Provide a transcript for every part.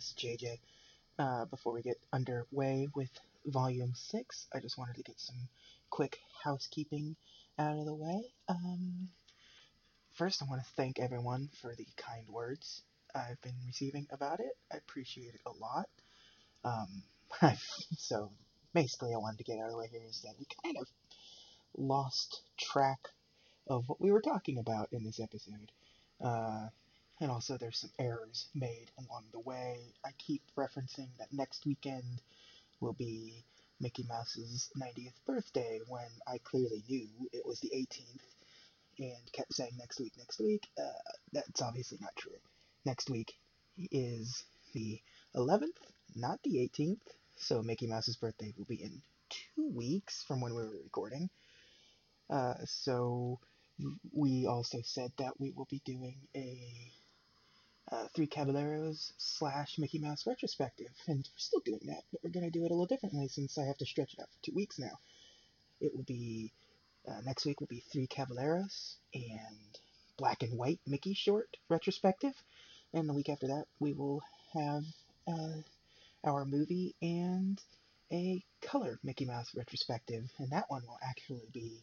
is JJ. Uh, before we get underway with Volume 6, I just wanted to get some quick housekeeping out of the way. Um, first, I want to thank everyone for the kind words I've been receiving about it. I appreciate it a lot. Um, so, basically, I wanted to get out of the way here is that we kind of lost track of what we were talking about in this episode. Uh, and also, there's some errors made along the way. I keep referencing that next weekend will be Mickey Mouse's 90th birthday when I clearly knew it was the 18th and kept saying next week, next week. Uh, that's obviously not true. Next week is the 11th, not the 18th. So Mickey Mouse's birthday will be in two weeks from when we were recording. Uh, so we also said that we will be doing a uh, Three Caballeros slash Mickey Mouse retrospective, and we're still doing that, but we're going to do it a little differently since I have to stretch it out for two weeks now. It will be uh, next week will be Three Caballeros and Black and White Mickey short retrospective, and the week after that we will have uh, our movie and a color Mickey Mouse retrospective, and that one will actually be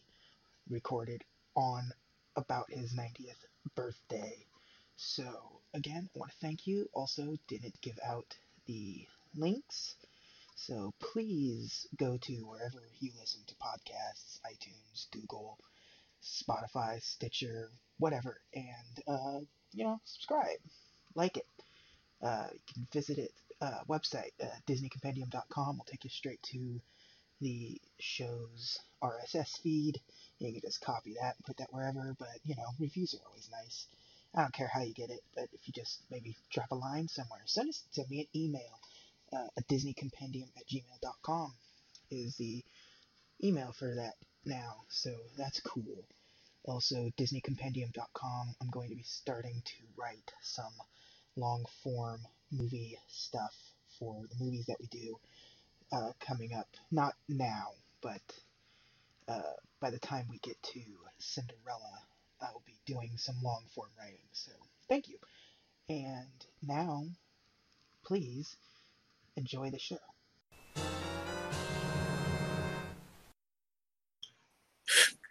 recorded on about his 90th birthday. So, again, I want to thank you. Also, didn't give out the links. So, please go to wherever you listen to podcasts iTunes, Google, Spotify, Stitcher, whatever, and, uh, you know, subscribe, like it. Uh, you can visit it uh, website, DisneyCompendium.com, will take you straight to the show's RSS feed. You can just copy that and put that wherever, but, you know, reviews are always nice. I don't care how you get it, but if you just maybe drop a line somewhere, send, us, send me an email. Uh, at disneycompendium at gmail.com is the email for that now, so that's cool. Also, disneycompendium.com, I'm going to be starting to write some long form movie stuff for the movies that we do uh, coming up. Not now, but uh, by the time we get to Cinderella, I will be doing some long form writing. So thank you. And now, please enjoy the show.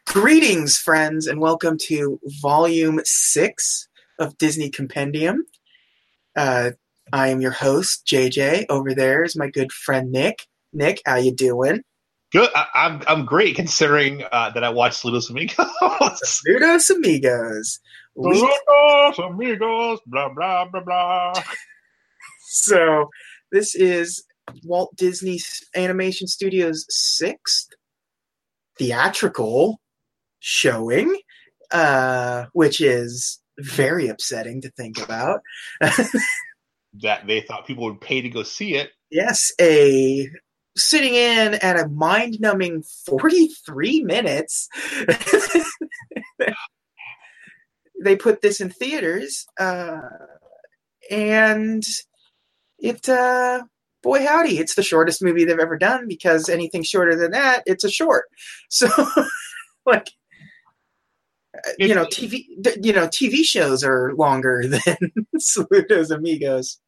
Greetings, friends, and welcome to Volume 6 of Disney Compendium. Uh, I am your host, JJ. Over there is my good friend Nick. Nick, how you doing? Good. I, am I'm, I'm great considering uh, that I watched Saludos Amigos. Saludos Amigos. We... Saludos Amigos. Blah blah blah blah. so this is Walt Disney Animation Studios' sixth theatrical showing, uh, which is very upsetting to think about. that they thought people would pay to go see it. Yes, a sitting in at a mind numbing 43 minutes. they put this in theaters, uh, and it, uh, boy howdy, it's the shortest movie they've ever done because anything shorter than that, it's a short. So, like, you know, TV, you know, TV shows are longer than Saludos Amigos.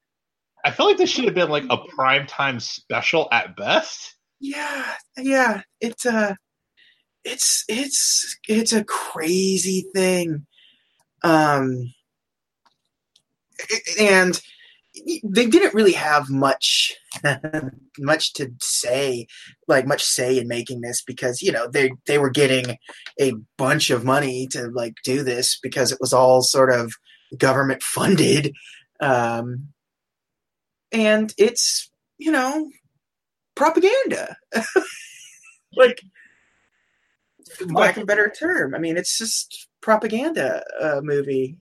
I feel like this should have been like a primetime special at best. Yeah, yeah. It's uh it's it's it's a crazy thing. Um and they didn't really have much much to say like much say in making this because you know they they were getting a bunch of money to like do this because it was all sort of government funded um and it's you know propaganda. Like lack of a better term. I mean it's just propaganda uh, movie.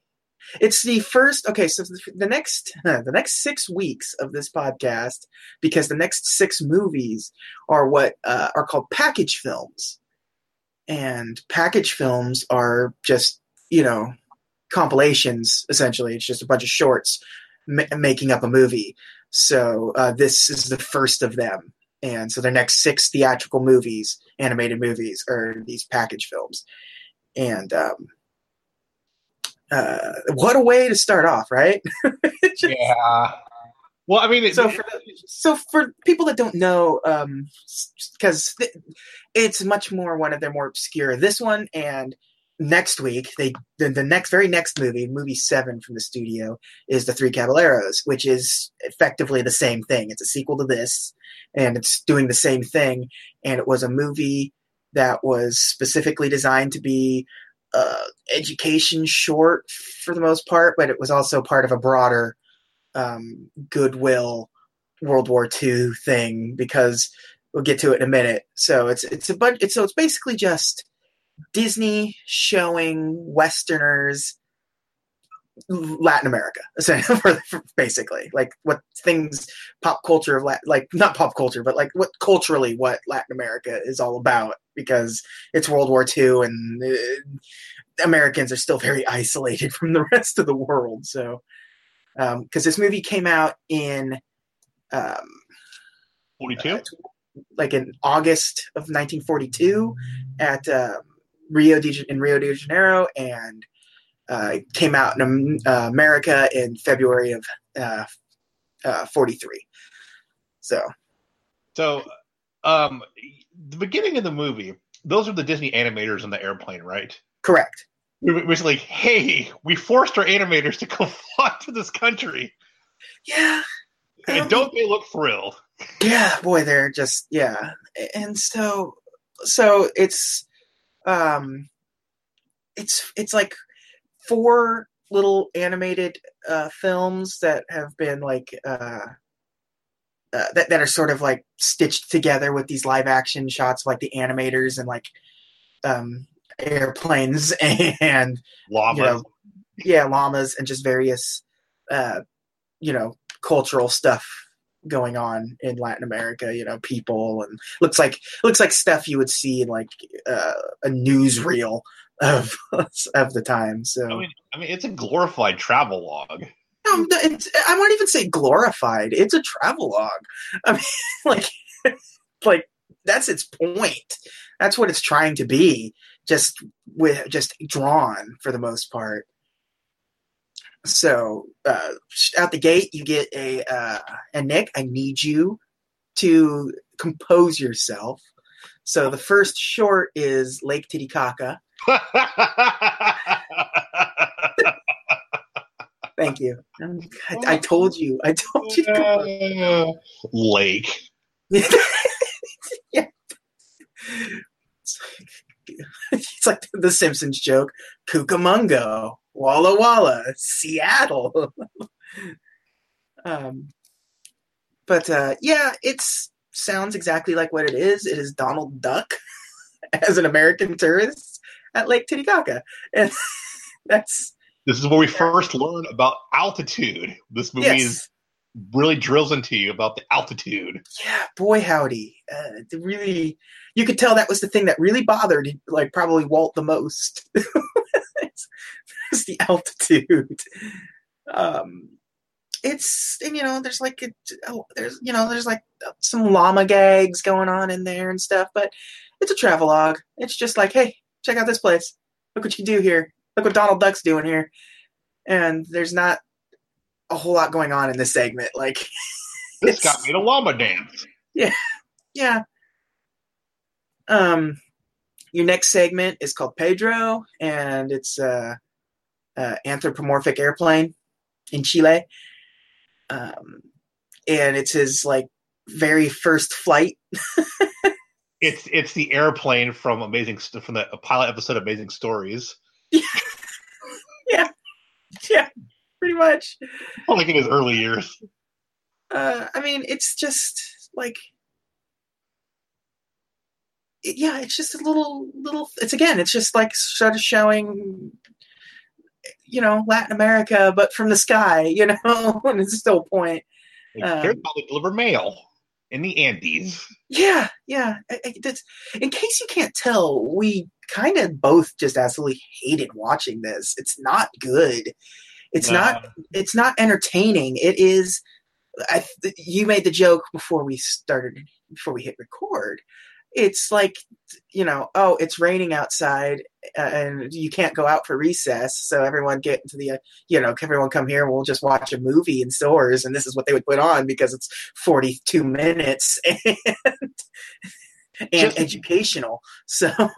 It's the first okay so the next the next six weeks of this podcast because the next six movies are what uh, are called package films. And package films are just you know compilations essentially. It's just a bunch of shorts ma- making up a movie so uh, this is the first of them. And so the next six theatrical movies, animated movies, are these package films. And um, uh, what a way to start off, right? Just- Yeah. Well, I mean, so for so for people that don't know because th- it's much more one of their more obscure this one and next week they the, the next very next movie movie seven from the studio is the three caballeros which is effectively the same thing it's a sequel to this and it's doing the same thing and it was a movie that was specifically designed to be uh, education short for the most part but it was also part of a broader um, goodwill World War II thing because we'll get to it in a minute. So it's it's a bunch. It's, so it's basically just Disney showing Westerners Latin America, basically like what things pop culture of Latin, like not pop culture, but like what culturally what Latin America is all about because it's World War II and uh, Americans are still very isolated from the rest of the world. So because um, this movie came out in um, 42? uh, like in August of 1942 at uh, Rio de, in Rio de Janeiro, and uh, came out in uh, America in February of uh, uh, 43. So, So, um, the beginning of the movie, those are the Disney animators on the airplane, right? correct. It was like, hey, we forced our animators to go fly to this country. Yeah. And don't they look thrilled? yeah boy they're just yeah and so so it's um it's it's like four little animated uh films that have been like uh uh, that, that are sort of like stitched together with these live action shots of like the animators and like um airplanes and Llama. you know, yeah, llamas and just various, uh, you know, cultural stuff going on in Latin America. You know, people and looks like looks like stuff you would see in like uh, a newsreel of of the time. So I mean, I mean, it's a glorified travel log. um, it's, I won't even say glorified. It's a travel log. I mean, like, like that's its point. That's what it's trying to be. Just with just drawn for the most part. So uh, out the gate, you get a uh, and Nick. I need you to compose yourself. So the first short is Lake Titicaca. Thank you. I, I told you. I told you. To Lake. yeah. It's like, it's like the Simpsons joke. Cucamonga, Walla Walla, Seattle. um, but uh, yeah, it sounds exactly like what it is. It is Donald Duck as an American tourist at Lake Titicaca, and that's This is where we first learn about altitude. This movie yes. is really drills into you about the altitude. yeah, boy howdy. Uh, really, you could tell that was the thing that really bothered, like probably Walt the most. It's, it's the altitude. Um, it's and you know there's like it, oh, there's you know there's like some llama gags going on in there and stuff, but it's a travelogue. It's just like, hey, check out this place. Look what you can do here. Look what Donald Duck's doing here. And there's not a whole lot going on in this segment. Like This got me to llama dance. Yeah, yeah. Um, your next segment is called Pedro, and it's a, uh, anthropomorphic airplane in Chile. Um, and it's his like very first flight. It's it's the airplane from Amazing from the pilot episode of Amazing Stories. yeah, Yeah, pretty much. Like in his early years. Uh, I mean, it's just like, yeah, it's just a little, little. It's again, it's just like sort of showing, you know, Latin America, but from the sky, you know, and it's still a point. Like, Um, here's how they deliver mail in the Andes. Yeah, yeah. I, I, in case you can't tell, we kind of both just absolutely hated watching this. It's not good. It's not. It's not entertaining. It is. I, you made the joke before we started, before we hit record, it's like you know, oh, it's raining outside uh, and you can't go out for recess, so everyone get into the uh, you know, everyone come here and we'll just watch a movie in stores, and this is what they would put on because it's forty two minutes and and Just- educational. So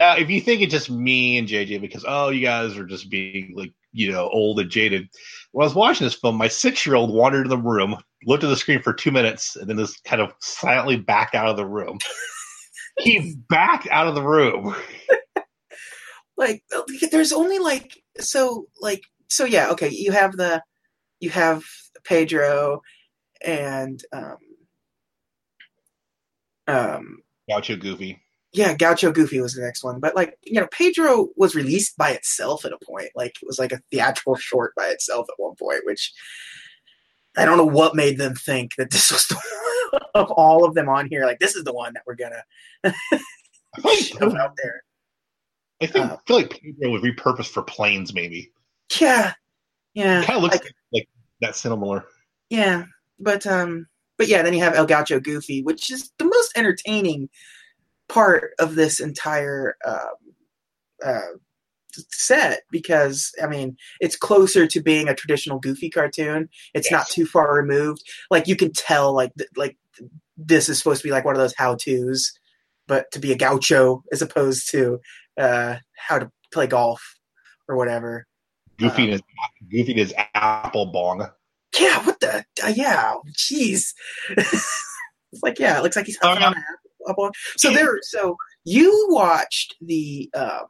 Now, if you think it's just me and JJ because oh, you guys are just being like you know old and jaded. When I was watching this film, my six year old wandered in the room, looked at the screen for two minutes, and then just kind of silently backed out of the room. He backed out of the room. like there's only like so like so yeah okay you have the you have pedro and um um Gaucho Goofy. yeah gaucho goofy was the next one but like you know pedro was released by itself at a point like it was like a theatrical short by itself at one point which i don't know what made them think that this was the of all of them on here like this is the one that we're gonna shove out there I think Uh, I feel like Pedro was repurposed for planes, maybe. yeah yeah Kind of looks like- like, that similar. Yeah, but um, but yeah, then you have El Gaucho Goofy, which is the most entertaining part of this entire um, uh, set because I mean it's closer to being a traditional Goofy cartoon. It's not too far removed. Like you can tell, like th- like this is supposed to be like one of those how tos, but to be a gaucho as opposed to uh, how to play golf or whatever. Goofy Um, Goofy his apple bong. Yeah, what the? Uh, yeah, jeez. it's like yeah, it looks like he's Oh, huffing on a up on. So there. So you watched the um,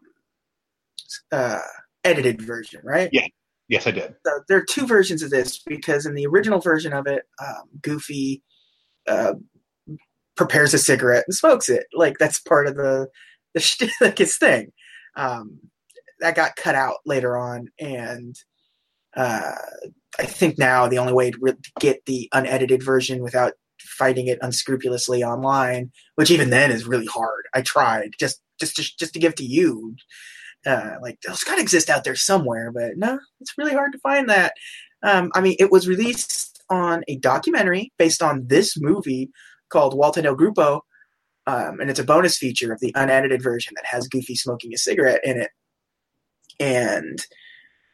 uh, edited version, right? Yeah. Yes, I did. So there are two versions of this because in the original version of it, um, Goofy uh, prepares a cigarette and smokes it. Like that's part of the the sh- like his thing. Um, that got cut out later on, and uh, I think now the only way to re- get the unedited version without fighting it unscrupulously online, which even then is really hard. I tried just just to, just to give to you. Uh, like those gotta exist out there somewhere, but no, it's really hard to find that. Um, I mean, it was released on a documentary based on this movie called Walt & El Grupo, um, and it's a bonus feature of the unedited version that has Goofy smoking a cigarette in it. And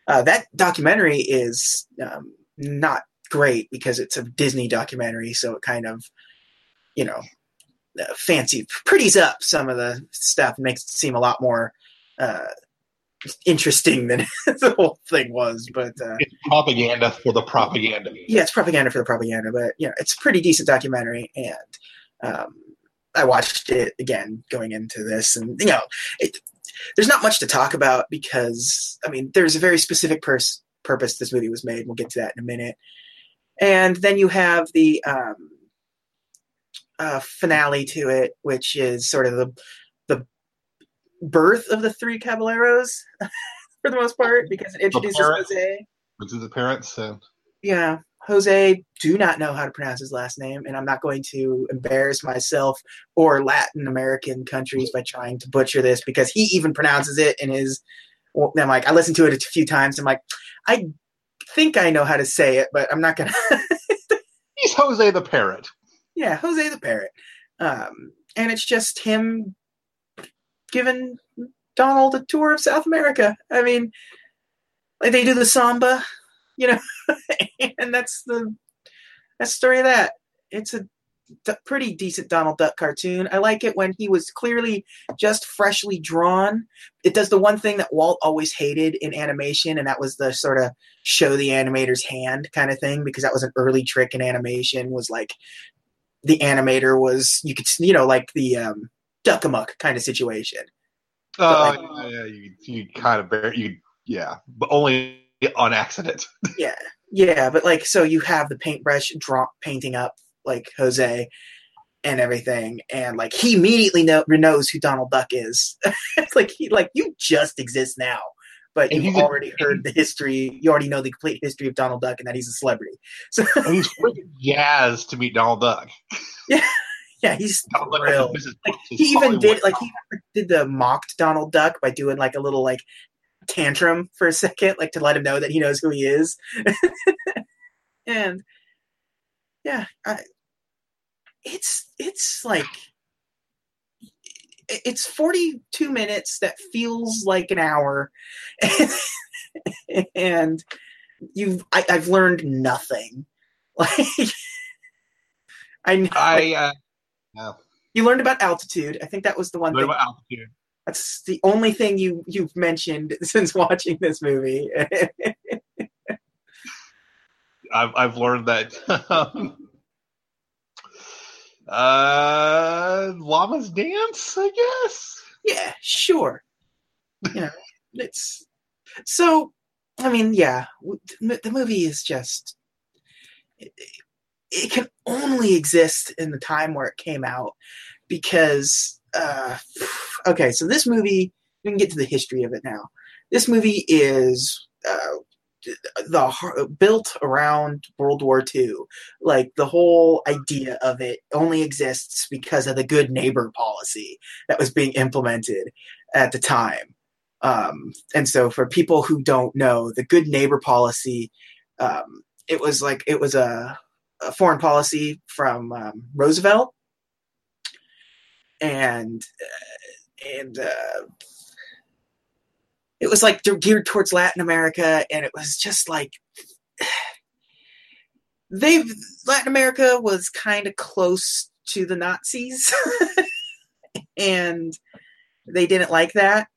uh, that documentary is um, not great because it's a Disney documentary, so it kind of, you know, uh, fancy pretties up some of the stuff, makes it seem a lot more uh, interesting than the whole thing was. But uh, It's propaganda for the propaganda. yeah, it's propaganda for the propaganda, but you know, it's a pretty decent documentary, and um, I watched it again going into this, and you know, it, there's not much to talk about because I mean, there's a very specific pers- purpose this movie was made. We'll get to that in a minute, and then you have the um, uh, finale to it, which is sort of the the birth of the three caballeros for the most part because it introduces parents. Jose Which is the parents and yeah, Jose, do not know how to pronounce his last name, and I'm not going to embarrass myself or Latin American countries by trying to butcher this because he even pronounces it in his. Well, I'm like, I listened to it a few times. I'm like, I think I know how to say it, but I'm not gonna. he's Jose the parrot. yeah, Jose the parrot, um, and it's just him giving Donald a tour of South America. I mean, like they do the samba, you know, and that's the that's the story of that. It's a d- pretty decent Donald Duck cartoon. I like it when he was clearly just freshly drawn. It does the one thing that Walt always hated in animation, and that was the sort of show the animator's hand kind of thing, because that was an early trick in animation. Was like the animator was you could you know like the um, duck amuck kind of situation. Uh, like- yeah, you, you kind of bear you, yeah, but only on accident. Yeah, yeah, but like so you have the paintbrush draw painting up like Jose and everything, and like he immediately know, knows who Donald Duck is. it's like he like you just exist now, but And you've he's a- already heard the history. You already know the complete history of Donald Duck and that he's a celebrity. So he's freaking jazzed to meet Donald Duck. yeah, he's Donald thrilled. Like he even did like he did the mocked Donald Duck by doing like a little like tantrum for a second, like to let him know that he knows who he is. and yeah, I, it's it's like it's 42 minutes that feels like an hour and you've I, i've learned nothing like i I uh, no. you learned about altitude i think that was the one What thing about altitude? that's the only thing you you've mentioned since watching this movie I've I've learned that. um, uh, llamas dance, I guess. yeah sure you know it's so i mean yeah the the movie is just it, can only exist in the time where it came out because uh okay so this movie we can get to the history of it now this movie is uh the built around World War II, like the whole idea of it only exists because of the good neighbor policy that was being implemented at the time. Um, and so, for people who don't know, the good neighbor policy, um, it was like it was a foreign policy from um, Roosevelt, and uh, and uh, it was like geared towards Latin America, and it was just like they Latin America was kind of close to the Nazis, and they didn't like that.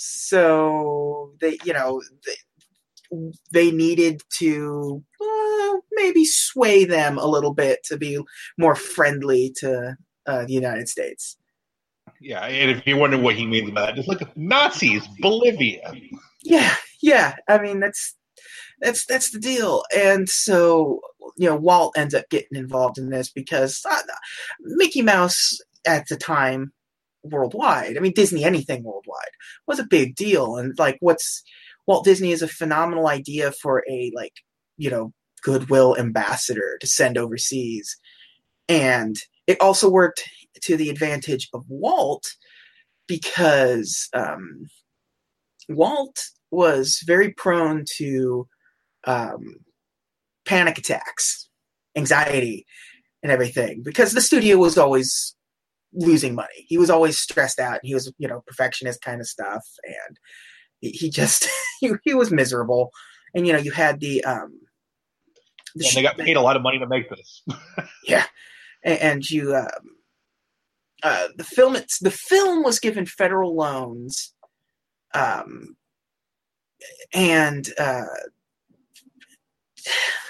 So they, you know, they, they needed to maybe sway them a little bit to be more friendly to uh, the United States. Yeah, and if you're wondering what he means by that, just look at Nazis, Bolivia. Yeah, yeah. I mean, that's that's that's the deal. And so, you know, Walt ends up getting involved in this because uh, Mickey Mouse at the time, worldwide. I mean, Disney anything worldwide was a big deal. And like, what's Walt Disney is a phenomenal idea for a like, you know, goodwill ambassador to send overseas, and it also worked to the advantage of Walt because um, Walt was very prone to um, panic attacks, anxiety, and everything because the studio was always losing money. He was always stressed out. He was, you know, perfectionist kind of stuff, and he, just he, he was miserable. And you know, you had the um, the And they got paid a lot of money to make this. yeah, and, and you um, uh, the film it's the film was given federal loans, um, and uh,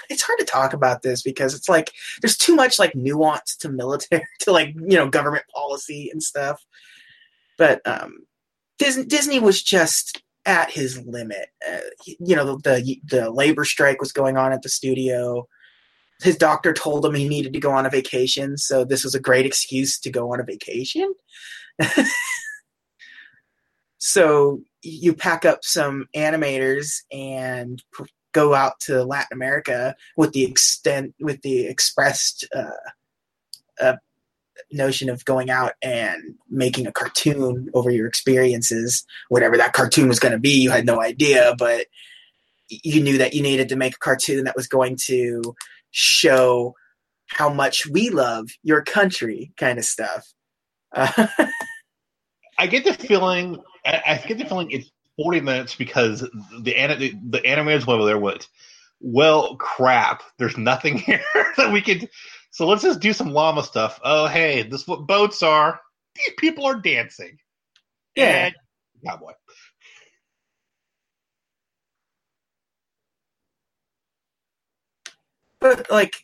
it's hard to talk about this because it's like there's too much like nuance to military to like you know government policy and stuff. But um, Disney Disney was just at his limit. Uh, you know the, the labor strike was going on at the studio. His doctor told him he needed to go on a vacation, so this was a great excuse to go on a vacation. so you pack up some animators and go out to Latin America with the extent with the expressed uh, uh, notion of going out and making a cartoon over your experiences, whatever that cartoon was going to be. You had no idea, but you knew that you needed to make a cartoon that was going to show how much we love your country, kind of stuff. Uh, I get the feeling. I, get the feeling it's 40 minutes because the the, the animators over there went, well, crap. There's nothing here that we could. So let's just do some llama stuff. Oh, hey, this is what boats are. These people are dancing. Yeah. And, cowboy. but like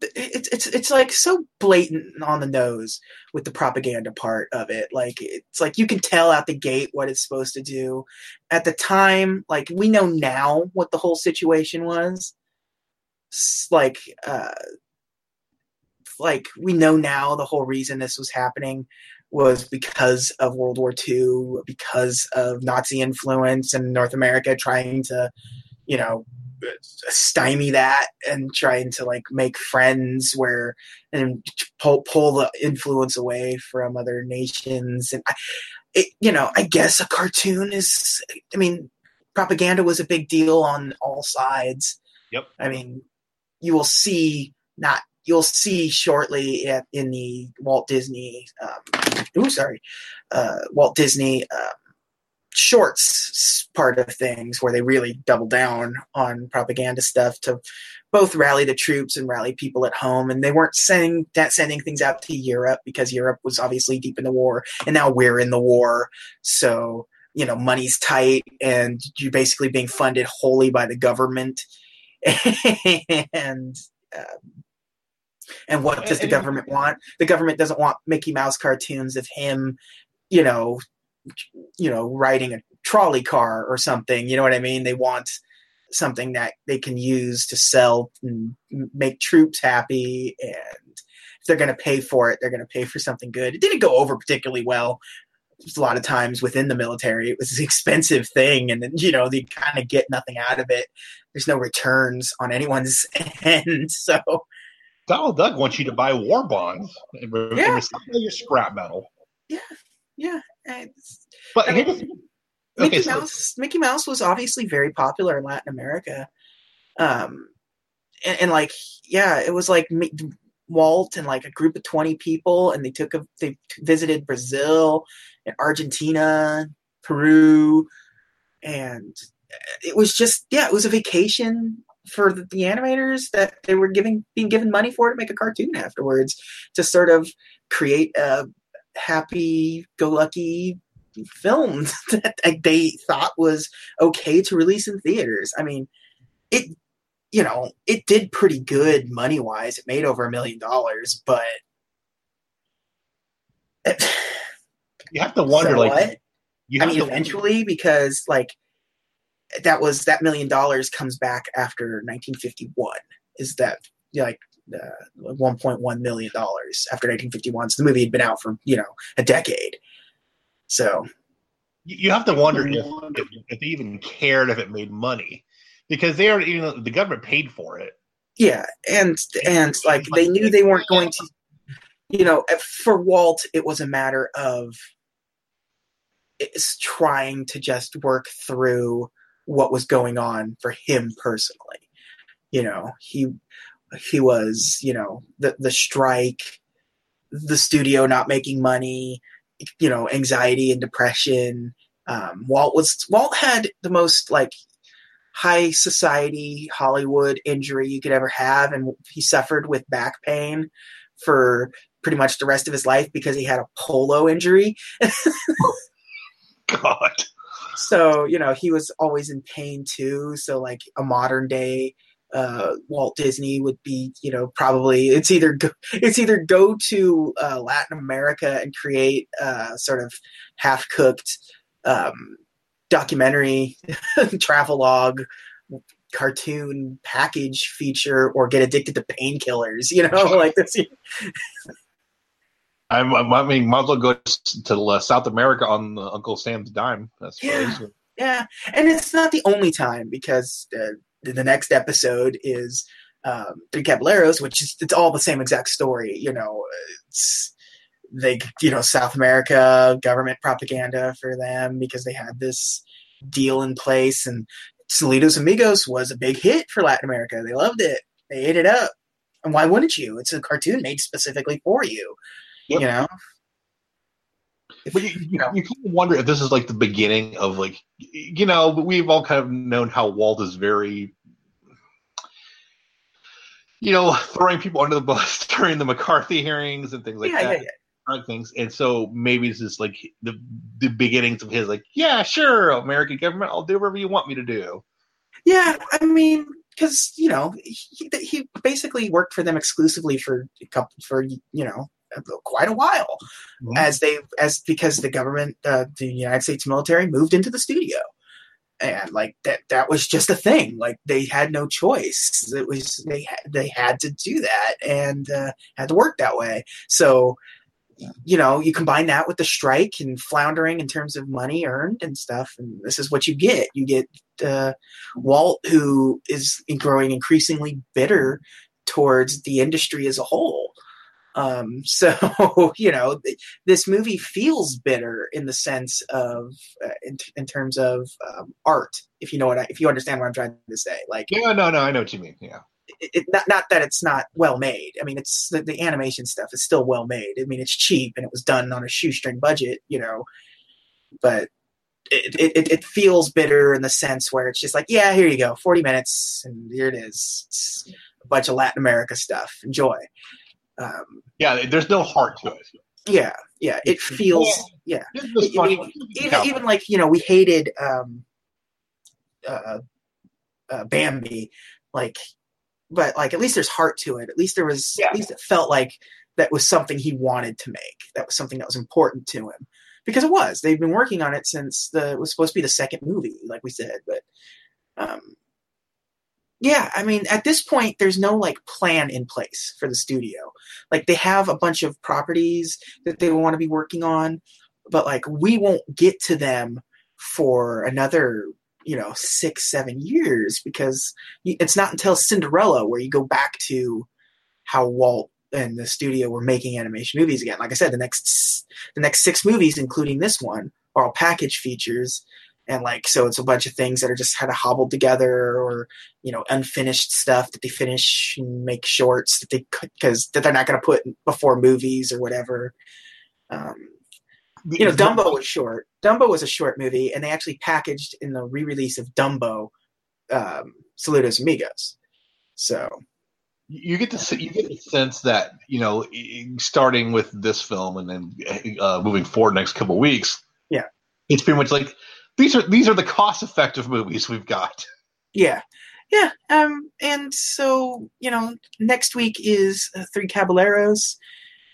it's it's it's like so blatant on the nose with the propaganda part of it like it's like you can tell out the gate what it's supposed to do at the time like we know now what the whole situation was like uh like we know now the whole reason this was happening was because of World War II, because of Nazi influence in North America trying to, you know, stymie that and trying to like make friends where and pull pull the influence away from other nations and I, it, you know I guess a cartoon is I mean propaganda was a big deal on all sides. Yep. I mean you will see not you'll see shortly at, in the Walt Disney, um, ooh, sorry, uh, Walt Disney um, shorts part of things where they really double down on propaganda stuff to both rally the troops and rally people at home. And they weren't sending that sending things out to Europe because Europe was obviously deep in the war, and now we're in the war, so you know money's tight, and you're basically being funded wholly by the government. and um, and what does the government want? The government doesn't want Mickey Mouse cartoons of him, you know, you know, riding a trolley car or something. You know what I mean? They want something that they can use to sell and make troops happy. And if they're going to pay for it, they're going to pay for something good. It didn't go over particularly well. Just a lot of times within the military, it was an expensive thing, and then you know they kind of get nothing out of it. There's no returns on anyone's end, so Donald Duck wants you to buy war bonds and, Yeah. recycle your scrap metal. yeah. It's, But I mean, here's- Mickey so- Mouse Mickey Mouse was obviously very popular in Latin America. Um and, and like yeah, it was like Walt and like a group of 20 people and they took a they visited Brazil and Argentina, Peru and it was just yeah, it was a vacation for the, the animators that they were giving being given money for to make a cartoon afterwards to sort of create a happy go lucky film that they thought was okay to release in theaters. I mean, it you know, it did pretty good money wise. It made over a million dollars, but you have to wonder, So like, what? you I have mean, to eventually, because like that was that million dollars comes back after 1951. Is that like uh, 1.1 million dollars after 1951? So the movie had been out for you know a decade. So you you have to wonder if, if, if they even cared if it made money because they are you know the government paid for it. yeah, and and like they knew they weren't going to. You know, for Walt, it was a matter of it's trying to just work through what was going on for him personally. You know, he he was, you know, the the strike, the studio not making money, you know, anxiety and depression. Um, Walt was Walt had the most like high society Hollywood injury you could ever have, and he suffered with back pain for pretty much the rest of his life because he had a polo injury. God, so you know he was always in pain too. So like a modern day uh walt disney would be you know probably it's either go, it's either go to uh, latin america and create uh sort of half cooked um documentary travelogue cartoon package feature or get addicted to painkillers you know like this I'm, I'm, mean, might as well go to uh, South America on the Uncle Sam's dime. I suppose. Yeah. Yeah, and it's not the only time because uh, the next episode is um, Three Caballeros, which is it's all the same exact story. You know, it's they you know South America government propaganda for them because they had this deal in place, and Saludos Amigos was a big hit for Latin America. They loved it. They ate it up. And why wouldn't you? It's a cartoon made specifically for you. Yep. You know. But you, you, you kind of wonder if this is like the beginning of like, you know, we've all kind of known how Walt is very, you know, throwing people under the bus during the McCarthy hearings and things like yeah, that. yeah, yeah. things. And so maybe this is like the the beginnings of his like, yeah, sure, American government, I'll do whatever you want me to do. Yeah, I mean, because you know, he, he basically worked for them exclusively for a couple for you know quite a while Mhm. as they as because the government, uh, the United States military, moved into the studio, and like that that was just a thing. Like they had no choice. It was they had they had to do that and uh, had to work that way. So. You know, you combine that with the strike and floundering in terms of money earned and stuff, and this is what you get. You get uh, Walt, who is growing increasingly bitter towards the industry as a whole. Um, so you know, th- this movie feels bitter in the sense of, uh, in, in terms of um, art. If you know what I, if you understand what I'm trying to say, like Yeah, no, no, I know what you mean. Yeah. it, it, not not that it's not well made. I mean, it's the, the animation stuff is still well made. I mean, it's cheap and it was done on a shoestring budget, you know, but it, it, it feels bitter in the sense where it's just like, yeah, here you go, 40 minutes, and here it is. It's a bunch of Latin America stuff. Enjoy. Um, yeah, there's no heart to it. Yeah, yeah, it feels, yeah. I mean, even, even like, you know, we hated um, uh, uh, Bambi, like, but like at least there's heart to it. At least there was, yeah. at least it felt like that was something he wanted to make. That was something that was important to him because it was. They've been working on it since the it was supposed to be the second movie, like we said. But um, yeah, I mean, at this point, there's no like plan in place for the studio. Like they have a bunch of properties that they want to be working on, but like we won't get to them for another you know six seven years because it's not until cinderella where you go back to how walt and the studio were making animation movies again. Like I said, the next the next six movies, including this one, are all package features, and like so, it's a bunch of things that are just kind of hobbled together, or you know, unfinished stuff that they finish and make shorts that they because that they're not going to put before movies or whatever. Um, you know, Dumbo was short. Dumbo was a short movie, and they actually packaged in the re-release of Dumbo, um, Saludos Amigos. So you get to you get the sense that you know starting with this film and then uh, moving forward next couple of weeks yeah it's pretty much like these are these are the cost effective movies we've got yeah yeah um and so you know next week is uh, three caballeros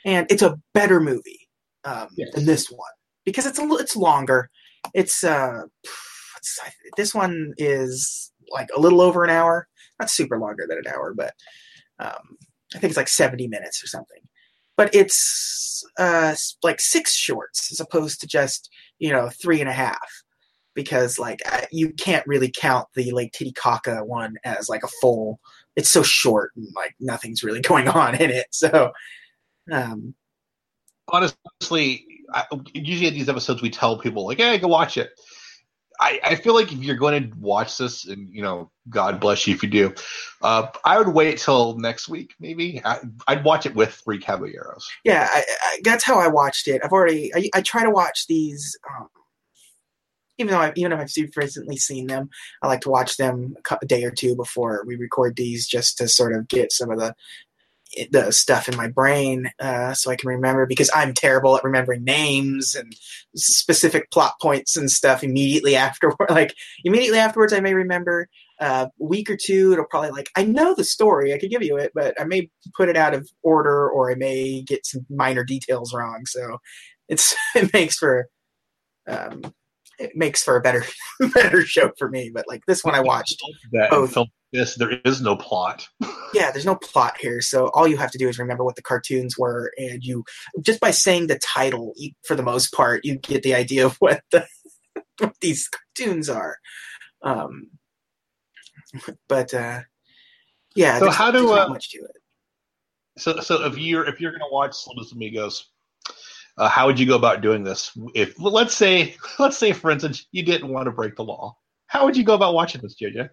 and it's a better movie um yes. than this one because it's a it's longer it's uh it's, this one is like a little over an hour not super longer than an hour but um, I think it's like 70 minutes or something. But it's uh, like six shorts as opposed to just, you know, three and a half. Because, like, you can't really count the Lake Titicaca one as like a full. It's so short and, like, nothing's really going on in it. So, um, honestly, I, usually at these episodes, we tell people, like, hey, go watch it. I, I, feel like if you're going to watch this, and you know, God bless you if you do, uh, I would wait till next week. Maybe I, would watch it with Three Caballeros. Yeah, I, that's how I watched it. I've already I, try to watch these, um, even though I, even if I've recently seen them, I like to watch them a day or two before we record these, just to sort of get some of the the stuff in my brain uh, so I can remember because I'm terrible at remembering names and specific plot points and stuff immediately afterward. Like immediately afterwards, I may remember. Uh, a week or two, it'll probably like I know the story, I could give you it, but I may put it out of order or I may get some minor details wrong. So it's it makes for um, it makes for a better better show for me. But like this one, I watched that both. film this there is no plot. yeah, there's no plot here. So all you have to do is remember what the cartoons were, and you just by saying the title, you, for the most part, you get the idea of what the what these cartoons are. Um, but uh, yeah, so how do uh, much to it. So so if you're if you're gonna watch Los Amigos uh, how would you go about doing this? If let's say, let's say, for instance, you didn't want to break the law, how would you go about watching this, JJ?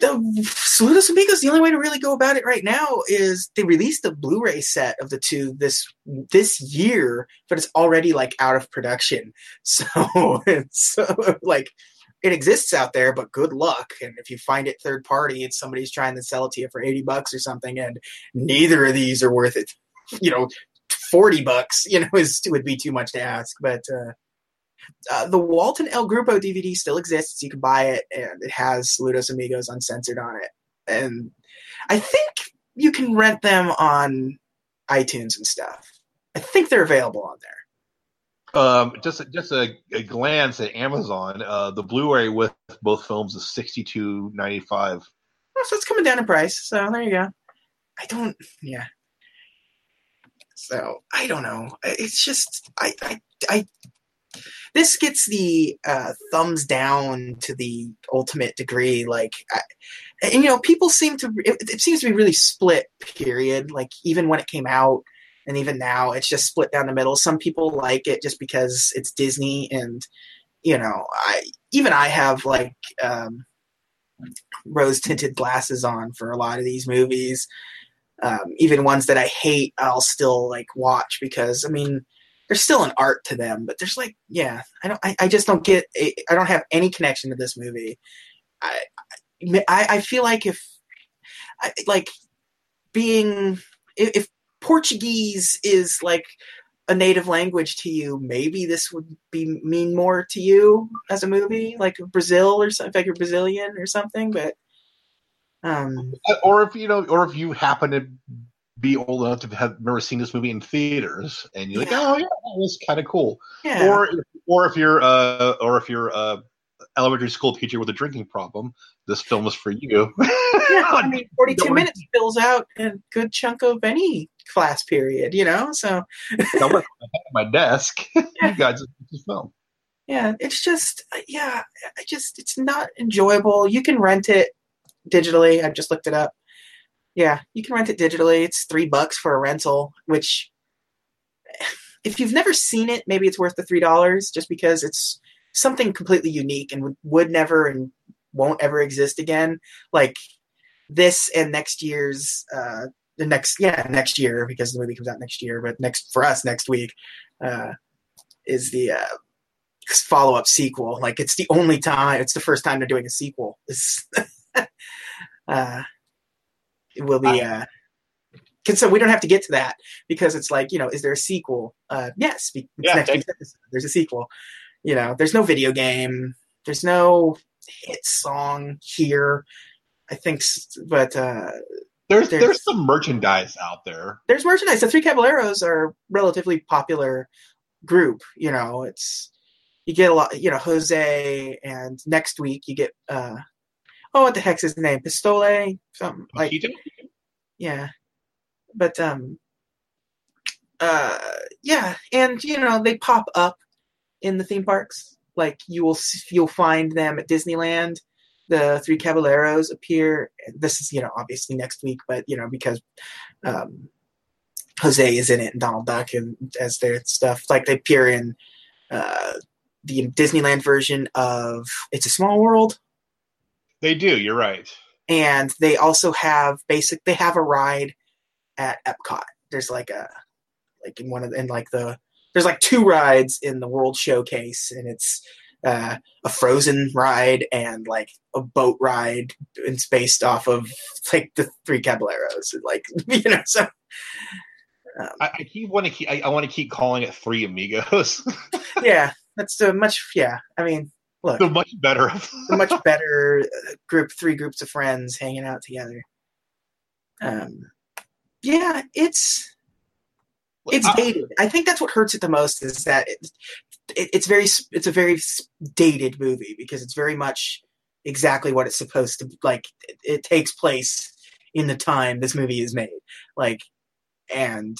The Saludos Amigos, the only way to really go about it right now is they released a Blu-ray set of the two this this year, but it's already like out of production. So it's like it exists out there, but good luck. And if you find it third party, it's somebody's trying to sell it to you for 80 bucks or something, and neither of these are worth it. You know, 40 bucks, you know, is would be too much to ask. But uh, uh, the Walt & El Grupo DVD still exists. You can buy it, and it has Saludos Amigos uncensored on it. And I think you can rent them on iTunes and stuff. I think they're available on there. Um, just just a, a, glance at Amazon. Uh, the Blu-ray with both films is sixty two ninety five. Oh, so it's coming down in price. So there you go. I don't. Yeah, so I don't know. It's just I I, I this gets the uh, thumbs down to the ultimate degree. Like, I, and you know, people seem to it, it, seems to be really split. Period. Like even when it came out, and even now, it's just split down the middle. Some people like it just because it's Disney, and you know, I even I have like um, rose tinted glasses on for a lot of these movies. Um, even ones that I hate, I'll still like watch because I mean, there's still an art to them, but there's like, yeah, I don't, I, I just don't get, I don't have any connection to this movie. I, I, I feel like if, I, like, being if, Portuguese is like a native language to you, maybe this would be mean more to you as a movie, like Brazil or something, like you're Brazilian or something. But um, or if you know, or if you happen to be old enough to have never seen this movie in theaters, and you're like, Yeah. oh yeah, that was kind of cool. yeah, Or or if you're uh or if you're uh elementary school teacher with a drinking problem, this film is for you. yeah, I mean, 42 minutes fills out a good chunk of any class period, you know. So at my desk. you guys, this film. yeah, it's just yeah, I just it's not enjoyable. You can rent it digitally. I just looked it up. Yeah, you can rent it digitally. It's three bucks for a rental, which if you've never seen it, maybe it's worth the three dollars just because it's something completely unique and would, would never and won't ever exist again. Like this and next year's uh the next yeah, next year because the movie comes out next year, but next for us next week uh is the uh follow up sequel. Like it's the only time it's the first time they're doing a sequel. Uh it will be uh so we don't have to get to that because it's like you know is there a sequel? Uh yes Yeah, there's a sequel. You know there's no video game. There's no hit song here i think but uh There's There's- there's some merchandise out there. there's merchandise. The three caballeros are a relatively popular group you know it's you get a lot you know jose and next week you get uh oh what the heck's his name? Pistole? Something like yeah. But um uh yeah and you know they pop up in the theme parks. Like you will you'll find them at disneyland. The three caballeros appear this is you know obviously next week but you know because um jose is in it and donald duck and as their stuff. Like they appear in uh the disneyland version of it's a small world They do. You're right. and they also have basic they have a ride at Epcot. There's like a like in one of the, in like the there's like two rides in the World Showcase, and it's uh, a Frozen ride and like a boat ride. And it's based off of like the Three Caballeros, like you know. So um, I, I keep want to keep. I, I want to keep calling it Three Amigos. yeah, that's a much yeah. I mean, look, the much better. a much better uh, group, three groups of friends hanging out together. Um, yeah, it's it's dated. I think that's what hurts it the most is that it, it, it's very it's a very dated movie because it's very much exactly what it's supposed to like. It, it takes place in the time this movie is made, like, and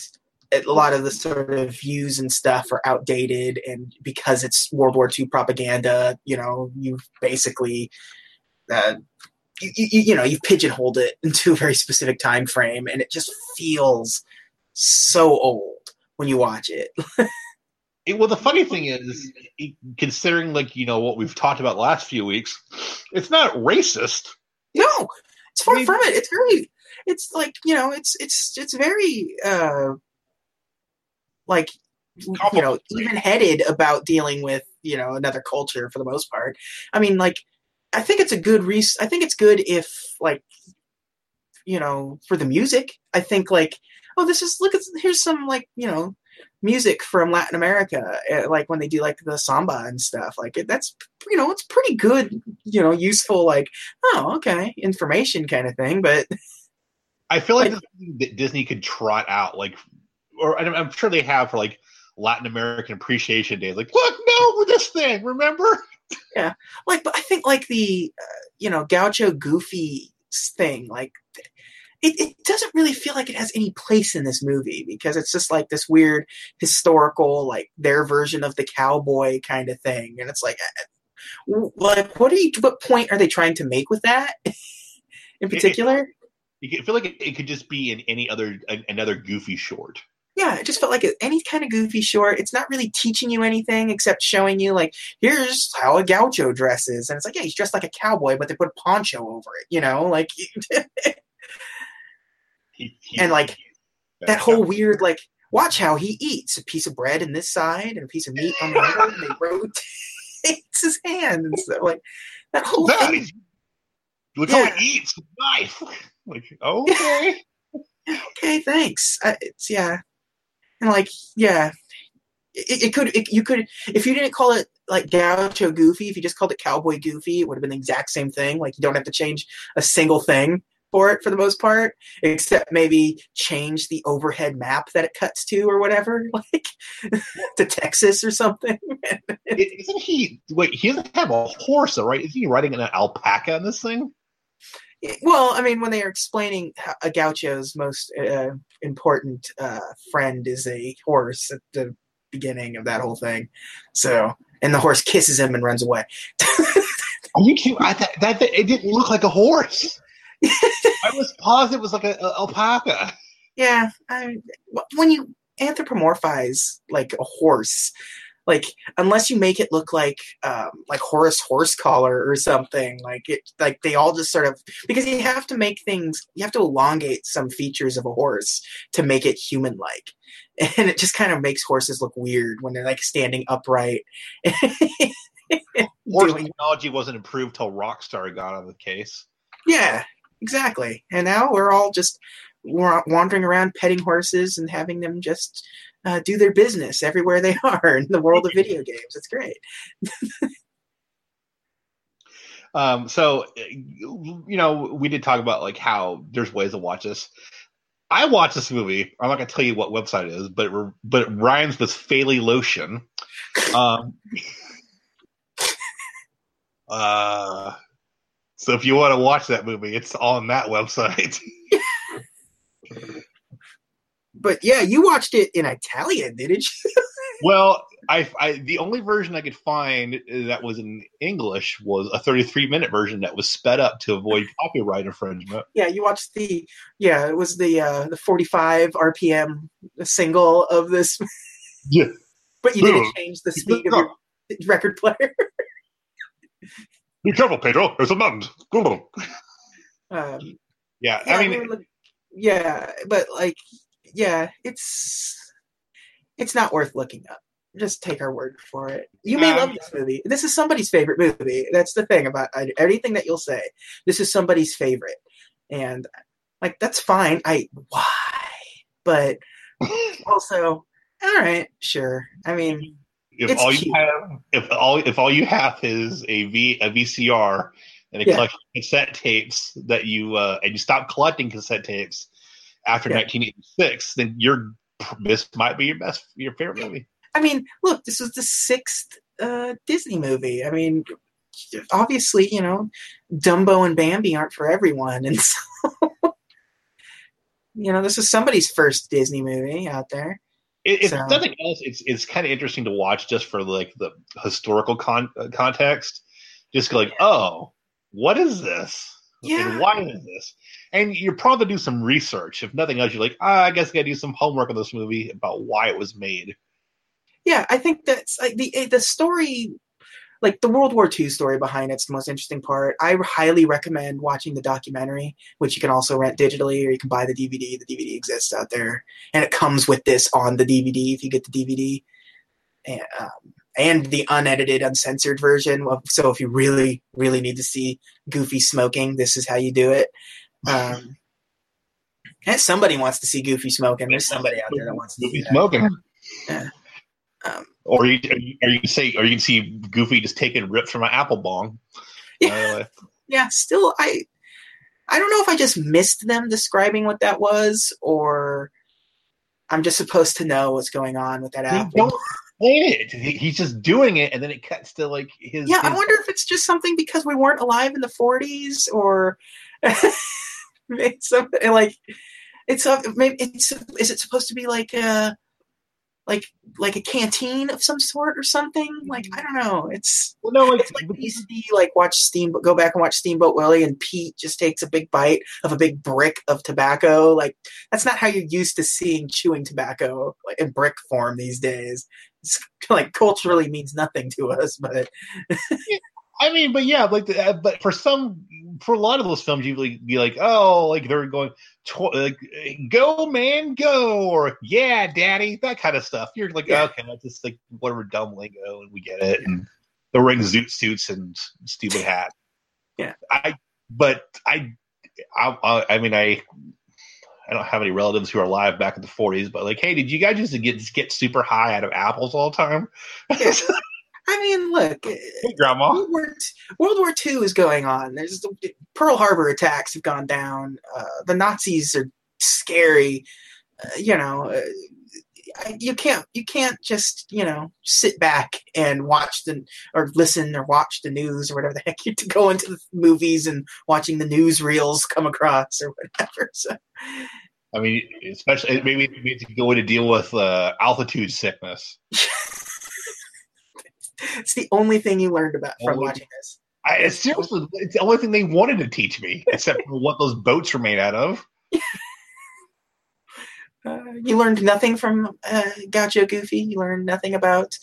a lot of the sort of views and stuff are outdated, and because it's World War II propaganda, you know, you've basically. Uh, you, you, you know you've pigeonholed it into a very specific time frame and it just feels so old when you watch it It, well, the funny thing is, considering like you know what we've talked about last few weeks, it's not racist. no it's far I mean- from it it's very it's like you know it's it's it's very uh like you know even headed about dealing with you know another culture for the most part. I mean like i think it's a good re- i think it's good if like you know for the music. I think like oh this is look at here's some like you know music from latin america uh, like when they do like the samba and stuff. Like it, that's you know it's pretty good you know useful like oh okay information kind of thing but I feel like Like- Disney could trot out, like, or I'm sure they have for like Latin American Appreciation Day. Like, look, no, this thing, remember? Yeah, like but i think like the uh, you know gaucho goofy thing like it, it doesn't really feel like it has any place in this movie because it's just like this weird historical like their version of the cowboy kind of thing and it's like uh, like what are you what point are they trying to make with that in particular You can- I feel like it, it could just be in any other another goofy short. Yeah, it just felt like any kind of goofy short. It's not really teaching you anything except showing you like, here's how a gaucho dresses, and it's like, yeah, he's dressed like a cowboy, but they put a poncho over it, you know, like, He, he- And, like, that whole weird like, watch how he eats a piece of bread in this side and a piece of meat on the other, and they rotate his hand and stuff like that whole That thing. is- look Yeah. how he eats with knife. Like, okay. okay, thanks. Uh, it's yeah, and like yeah, it, it could it, you could if you didn't call it like Gaucho Goofy, if you just called it Cowboy Goofy, it would have been the exact same thing. Like you don't have to change a single thing for it for the most part, except maybe change the overhead map that it cuts to or whatever, like to Texas or something. Isn't he? Wait, he doesn't have a horse, though, right? Isn't he riding an alpaca in this thing? Well, I mean, when they are explaining how a gaucho's most uh, important uh, friend is a horse at the beginning of that whole thing, so and the horse kisses him and runs away. Are you kidding? I thought that, that it didn't look like a horse. I was positive it was like a, a alpaca. yeah, I, when you anthropomorphize like a horse, like unless you make it look like um, like Horace Horsecollar or something, like it like they all just sort of because you have to make things you have to elongate some features of a horse to make it human like. And it just kind of makes horses look weird when they're like standing upright. Horse technology wasn't improved till Rockstar got out of the case. Yeah, exactly. And now we're all just wandering around petting horses and having them just uh, do their business everywhere they are in the world of video games. It's great. Um, so, you know, we did talk about like how there's ways to watch this. I watched this movie. I'm not gonna tell you what website it is, but it, but it rhymes with Lotion. Um, uh, so if you want to watch that movie, it's on that website. But yeah, you watched it in Italian, didn't you? well, I, I the only version I could find that was in English was a 33 minute version that was sped up to avoid copyright infringement. yeah, you watched the yeah, it was the uh, the 45 RPM single of this. Yeah. But you didn't change the speed of your record player. Be careful, Pedro. There's a mountain. Um, Yeah, yeah, I mean, were look- yeah, but like, yeah, it's it's not worth looking up. Just take our word for it. You may Um, love this movie. This is somebody's favorite movie. That's the thing about I- anything that you'll say. This is somebody's favorite, and like that's fine. I why, but also, all right, sure. I mean, if all you cute. have, if all if all you have is a V a VCR and a Yeah. collection of cassette tapes that you uh, and you stop collecting cassette tapes after Yeah. 1986, then your this might be your best your favorite movie. I mean, look, this was the sixth uh, Disney movie. I mean, obviously, you know, Dumbo and Bambi aren't for everyone, and so you know, this is somebody's first Disney movie out there. If if So- nothing else, it's it's kind of interesting to watch just for like the historical con- uh, context. Just like, oh, what is this? Yeah. And why is this? And you're probably do some research. If nothing else, you're like, ah, I guess I got to do some homework on this movie about why it was made. Yeah, I think that's like the the story, like the World War II story behind it's the most interesting part. I highly recommend watching the documentary, which you can also rent digitally or you can buy the DVD. The DVD exists out there, and it comes with this on the DVD if you get the DVD, and, um, and the unedited, uncensored version. Well, So if you really, really need to see Goofy smoking, this is how you do it. Um, and somebody wants to see Goofy smoking. There's somebody out there that wants to see Goofy smoking. Um, Or you, or you, can say, or you can see Goofy just taking rips from an apple bong. Yeah. Uh, yeah still i i don't know if i just missed them describing what that was or i'm just supposed to know what's going on with that apple explain it. He- He's just doing it, and then it cuts to like his. yeah i wonder if it's just something because we weren't alive in the 40s or maybe something like it's a maybe it's is it supposed to be like a like like a canteen of some sort or something. Like I don't know. It's Well, no, like, it's like used to like watch Steamboat, go back and watch Steamboat Willie, and Pete just takes a big bite of a big brick of tobacco. Like that's not how you're used to seeing chewing tobacco like in brick form these days. Like culturally means nothing to us, but I mean, but yeah, like, the, uh, but for some, for a lot of those films, you like be like, oh, like they're going, tw- like, go man, go, or yeah, daddy, that kind of stuff. You're like, Yeah. okay, that's just like whatever dumb lingo, and we get it. And they're wearing zoot suits and stupid hats. Yeah. I, but I, I, I, I mean, I. I don't have any relatives who are alive back in the 40s, but like, hey, did you guys just get get super high out of apples all the time? I mean, look, hey, grandma. World War, World War II is going on. There's Pearl Harbor attacks have gone down. Uh, the Nazis are scary. Uh, you know, uh, I- you can't you can't just you know sit back and watch the or listen or watch the news or whatever the heck you're to go into the movies and watching the news reels come across or whatever. So I mean, especially maybe maybe to go in to deal with uh, altitude sickness. it's the only thing you learned about from Only- watching this. I seriously, it's the only thing they wanted to teach me, except for what those boats were made out of. Uh, you learned nothing from uh, Gaucho Goofy. You learned nothing about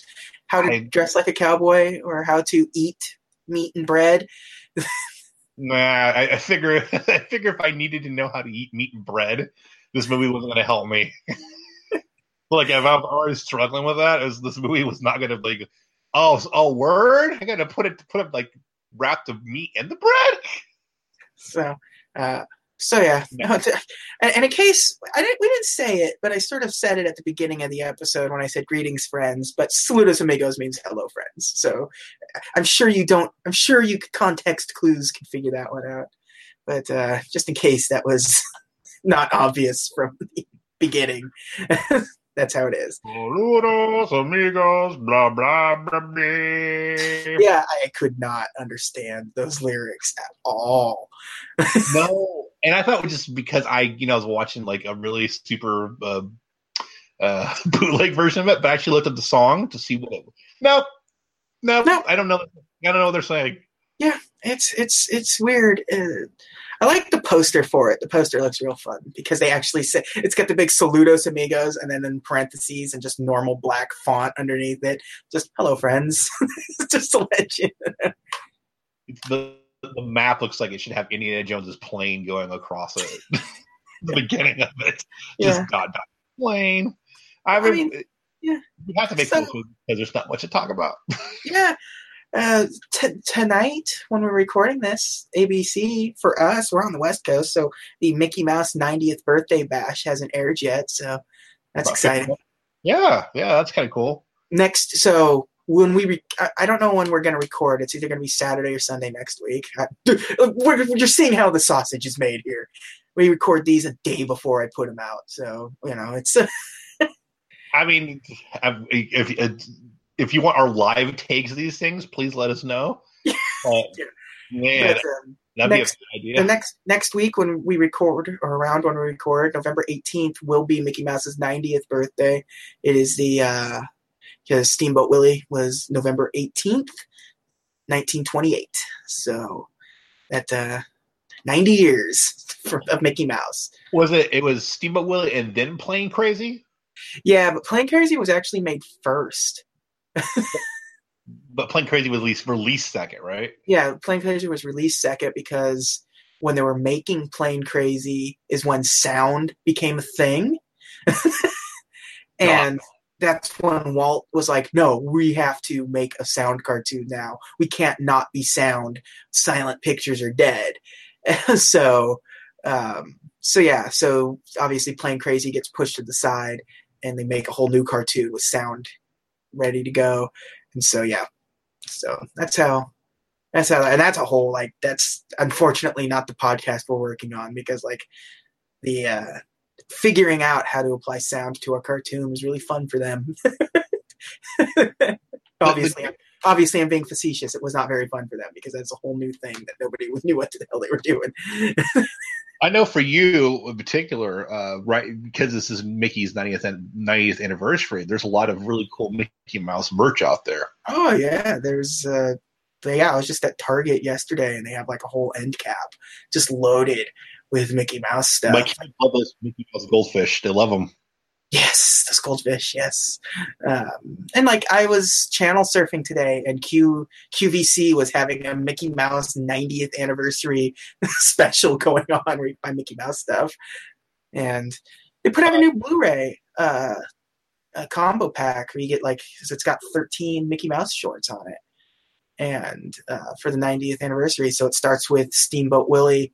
how to I- dress like a cowboy or how to eat meat and bread. Nah, I, I figure, I figure if I needed to know how to eat meat and bread, this movie wasn't going to help me. like if I'm already struggling with that, is this movie was not going to like, oh, oh, word, I got to put it, put it like wrap the meat in the bread. So, uh, so yeah. Yeah. No, and, and in case I didn't, we didn't say it, but I sort of said it at the beginning of the episode when I said "greetings, friends." But "saludos amigos" means "hello, friends." So, I'm sure you don't. I'm sure you context clues can figure that one out. But uh, just in case that was not obvious from the beginning, that's how it is. Saludos, amigos, blah blah blah blah. Yeah, I could not understand those lyrics at all. no, and I thought it was just because I, you know, I was watching like a really super uh, uh, bootleg version of it, but I actually looked up the song to see what it. Nope, no, no, I don't know. I don't know what they're saying. Yeah, it's it's it's weird. Uh, I like the poster for it. The poster looks real fun because they actually say it's got the big "Saludos Amigos" and then in parentheses and just normal black font underneath it, just "Hello, friends," it's just a legend. It's the the map looks like it should have Indiana Jones's plane going across it. the beginning of it, just Yeah. dot dot plane. I I mean, yeah. you have to make So- because there's not much to talk about. Yeah. Uh, t- tonight, when we're recording this, ABC for us, we're on the West Coast, so the Mickey Mouse 90th birthday bash hasn't aired yet, so that's exciting. Yeah, yeah, that's kind of cool. next so when we re- I, don't know when we're going to record. It's either going to be saturday or sunday next week. I, we're, you're seeing how the sausage is made here. We record these a day before i put them out so you know it's I mean, if if, if you want our live takes of these things, please let us know. Uh, Yeah. man, but, um, that'd next- be a good the next next week when we record or around when we record november 18th will be mickey mouse's 90th birthday. It is the uh because steamboat willie was november 18th 1928 so that uh 90 years for, of mickey mouse Was it? It was Steamboat Willie and then Plane Crazy, Yeah, but Plane Crazy was actually made first. but Plane Crazy was released released second, right? Yeah, Plane Crazy was released second because when they were making Plane Crazy is when sound became a thing. and that's when Walt was like, no, we have to make a sound cartoon now. We can't not be sound. Silent pictures are dead. so, um, so yeah, so obviously Plane Crazy gets pushed to the side and they make a whole new cartoon with sound ready to go. And so, yeah, so that's how that's how and that's a whole like that's unfortunately not the podcast we're working on because like the uh figuring out how to apply sound to a cartoon was really fun for them obviously obviously i'm being facetious it was not very fun for them because that's a whole new thing that nobody knew what the hell they were doing I know for you in particular, uh, right? Because this is Mickey's 90th 90th anniversary. There's a lot of really cool Mickey Mouse merch out there. Oh yeah, there's uh yeah, I was just at Target yesterday and they have like a whole end cap just loaded with Mickey Mouse stuff. My kids love those Mickey Mouse goldfish. They love them. Yes, those goldfish. Yes, um, and like I was channel surfing today, and Q QVC was having a Mickey Mouse 90th anniversary special going on where you find Mickey Mouse stuff, and they put out a new Blu-ray uh, a combo pack where you get like it's got 13 Mickey Mouse shorts on it, and uh, for the 90th anniversary, so it starts with Steamboat Willie,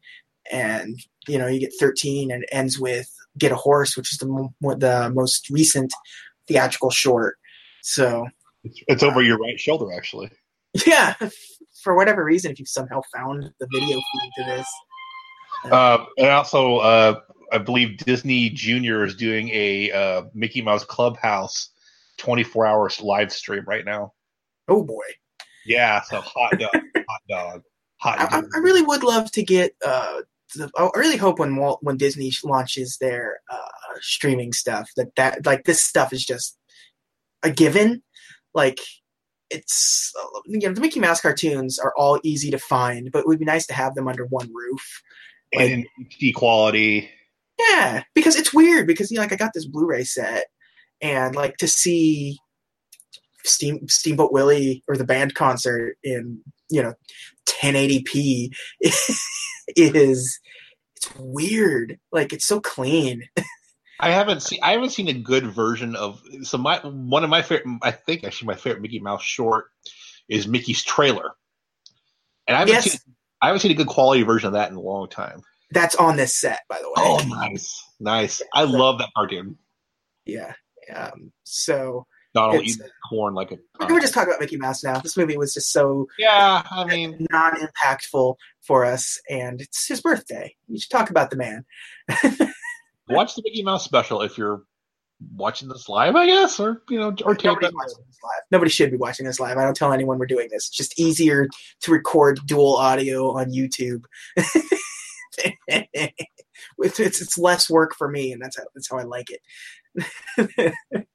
and you know you get 13 and it ends with Get a Horse, which is the mo- the most recent theatrical short. So It's, over your right shoulder, actually. yeah, for whatever reason, if you've somehow found the video feed to this, Uh, and also, uh, I believe Disney Junior is doing a uh, Mickey Mouse Clubhouse 24 hours live stream right now. oh boy, Yeah, so hot dog, hot dog, hot I. I really would love to get. Uh, the, I really hope when Walt, when Disney launches their uh, streaming stuff that that like this stuff is just a given. Like it's you know the Mickey Mouse cartoons are all easy to find, but it would be nice to have them under one roof. and in HD quality. Yeah, because it's weird because you know, like I got this Blu-ray set, and like to see Steam Steamboat Willie or the band concert in you know 1080p is it's weird. Like it's so clean. I haven't seen. I haven't seen a good version of. So my one of my favorite. I think actually my favorite Mickey Mouse short is Mickey's trailer, and I haven't Yes. seen. I haven't seen a good quality version of that in a long time. That's on this set, by the way. Oh, nice, nice. I love that cartoon. Yeah. Um, so Donald eating corn like a. we were just talking about Mickey Mouse now. This movie was just so yeah, I mean, non-impactful for us, and it's his birthday. You should talk about the man. watch the Mickey Mouse special if you're watching this live, I guess, or you know, or tape it. Nobody should be watching this live. I don't tell anyone we're doing this. It's just easier to record dual audio on YouTube. it's, it's it's less work for me, and that's how that's how I like it.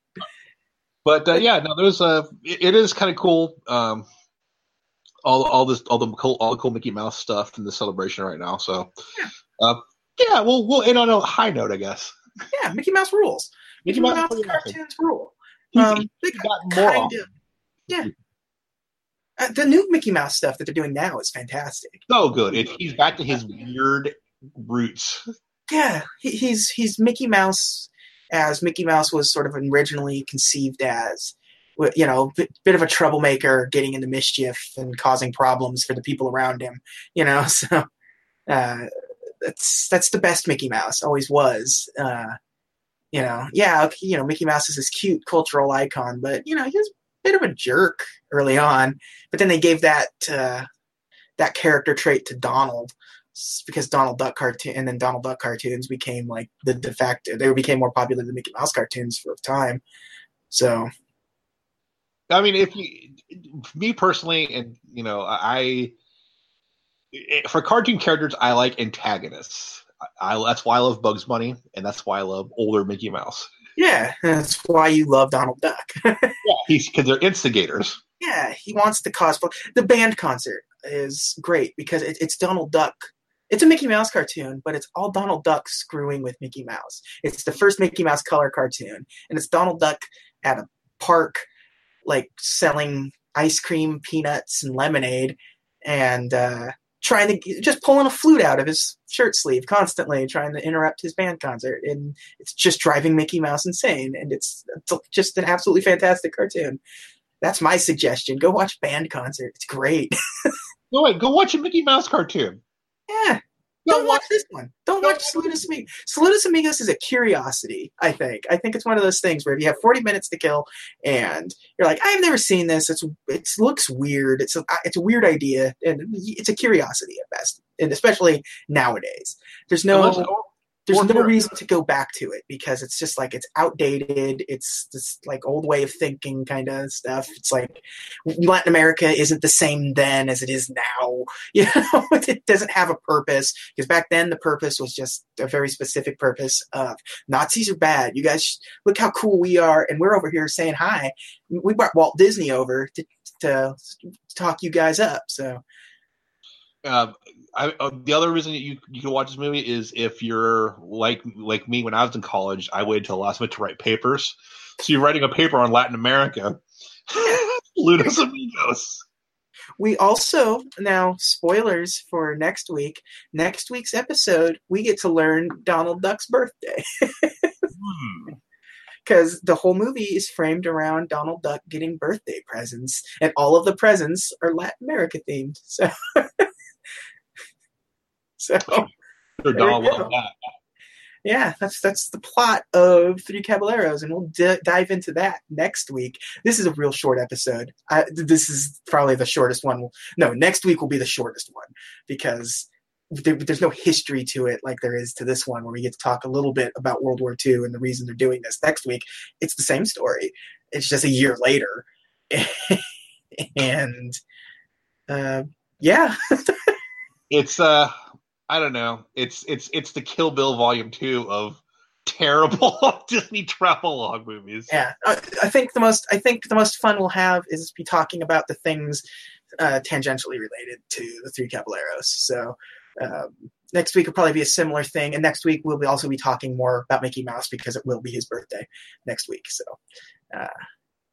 But uh, yeah, no, there's a. It, it is kind of cool. Um, all all this all the cool all the cool Mickey Mouse stuff in the celebration right now. So, Yeah. uh, yeah, we'll we'll end on a high note, I guess. yeah, Mickey Mouse rules. Mickey, Mickey Mouse, Mouse cartoons rule. He's, Um, they gotten more kind of, yeah. Uh, the new Mickey Mouse stuff that they're doing now is fantastic. so good. It, he's back to his weird roots. Yeah, he, he's he's Mickey Mouse as Mickey Mouse was sort of originally conceived as. You know, bit, bit of a troublemaker, getting into mischief and causing problems for the people around him. You know, so uh, that's that's the best Mickey Mouse always was. Uh, you know, yeah, you know, Mickey Mouse is this cute cultural icon, but you know, he was a bit of a jerk early on. But then they gave that uh, that character trait to Donald because Donald Duck cartoon and then Donald Duck cartoons became like the de facto. They became more popular than Mickey Mouse cartoons for a time. So I mean, if you, me personally, and you know, I, I- eh, for cartoon characters, I like antagonists. I, I that's why I love Bugs Bunny, and that's why I love older Mickey Mouse. yeah, that's why you love Donald Duck. Yeah, he's because they're instigators. yeah, he wants to cause the band concert is great because it, it's Donald Duck. It's a Mickey Mouse cartoon, but it's all Donald Duck screwing with Mickey Mouse. It's the first Mickey Mouse color cartoon, and it's Donald Duck at a park, like selling ice cream, peanuts, and lemonade, and uh, trying to just pulling a flute out of his shirt sleeve constantly, trying to interrupt his band concert, and it's just driving Mickey Mouse insane. And it's, it's just an absolutely fantastic cartoon that's my suggestion. Go watch band concert. It's great. Go wait, go watch a Mickey Mouse cartoon. Yeah. Don't watch this one. Don't watch Saludos Amigos. Saludos Amigos is a curiosity, I think. I think it's one of those things where if you have 40 minutes to kill and you're like, I've never seen this. It's it looks weird. It's a it's a weird idea and it's a curiosity at best. And especially nowadays. There's no Unless, there's no fair. reason to go back to it because it's just like it's outdated. It's this like old way of thinking kind of stuff. It's like Latin America isn't the same then as it is now. You know, it doesn't have a purpose because back then the purpose was just a very specific purpose of Nazis are bad. You guys look how cool we are, and we're over here saying hi. We brought Walt Disney over to to talk you guys up. So Uh, I, uh, the other reason that you you can watch this movie is if you're like like me when I was in college, I waited till the last minute to write papers. So you're writing a paper on Latin America. Ludos Amigos. we also now spoilers for next week. Next week's episode, we get to learn Donald Duck's birthday. Hmm. because the whole movie is framed around Donald Duck getting birthday presents, and all of the presents are Latin America themed. So, so Sure, There Donald you go. loved that. yeah, that's that's the plot of Three Caballeros, and we'll d- dive into that next week. This is a real short episode. I, this is probably the shortest one. No, next week will be the shortest one because. There's no history to it like there is to this one, where we get to talk a little bit about World War II and the reason they're doing this. Next week, it's the same story. It's just a year later, and uh, yeah, It's uh, I don't know. It's it's it's the Kill Bill Volume Two of terrible Disney travelogue movies. yeah. I, I think the most I think the most fun we'll have is be talking about the things uh, tangentially related to the Three Caballeros. So. Um, next week will probably be a similar thing, and next week we'll be also be talking more about Mickey Mouse because it will be his birthday next week. So,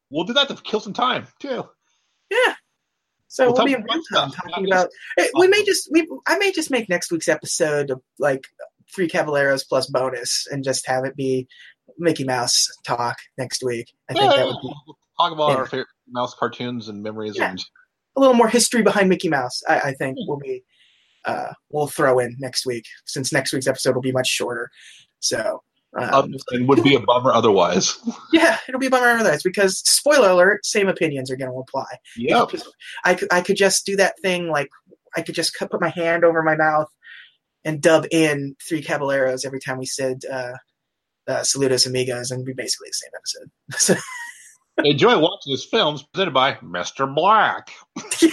We'll do that to kill some time too. yeah. So We'll we'll, be talk in real time talking about. eh, We may just we I may just make next week's episode of, like three Caballeros plus bonus, and just have it be Mickey Mouse talk next week. I think that would be We'll talk about Yeah. our favorite mouse cartoons and memories Yeah. and a little more history behind Mickey Mouse. I, I think will be uh, we'll throw in next week since next week's episode will be much shorter. So. Um, would be a bummer otherwise. yeah, it'll be a bummer otherwise because spoiler alert, same opinions are going to apply. Yep. I could I could just do that thing like I could just put my hand over my mouth and dub in three caballeros every time we said uh, uh, "Saludos amigos" and be basically the same episode. So, Enjoy watching this film presented by Mr. Black.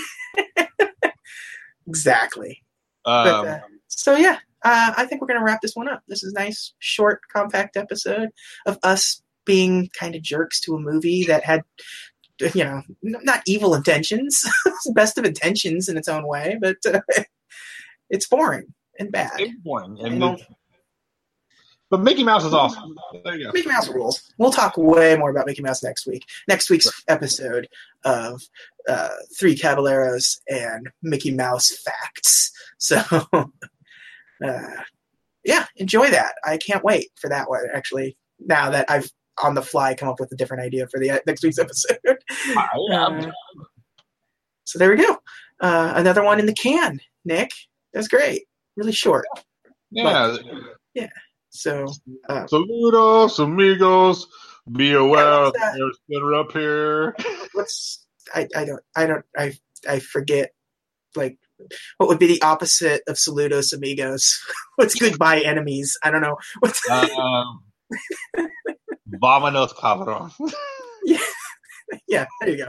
exactly. Um, But, uh, so yeah, uh, I think we're gonna wrap this one up. This is a nice, short, compact episode of us being kind of jerks to a movie that had, you know, n- not evil intentions, best of intentions in its own way, but uh, it's boring and bad. it's boring. And know? but Mickey Mouse is awesome. There you go. Mickey Mouse rules. We'll talk way more about Mickey Mouse next week. Next week's episode of uh, Three Caballeros and Mickey Mouse facts. So, uh, yeah, enjoy that. I can't wait for that one. Actually, now that I've on the fly come up with a different idea for the uh, next week's episode. Uh, so there we go. Uh, another one in the can, Nick. That's great. Really short. yeah. Yeah. So uh, Saludos, amigos. Be aware that? there's dinner up here. what's I, I don't I don't I I forget like what would be the opposite of saludos amigos? What's goodbye enemies? I don't know. What's Um, Vámonos, cabrón. yeah, there you go.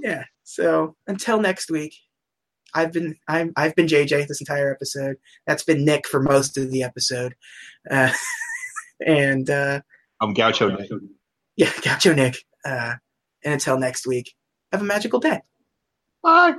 Yeah. So until next week, I've been I'm I've been JJ this entire episode. That's been Nick for most of the episode. Uh, and uh, I'm Gaucho Nick. yeah, Gaucho Nick. Uh, and until next week, have a magical day. Bye.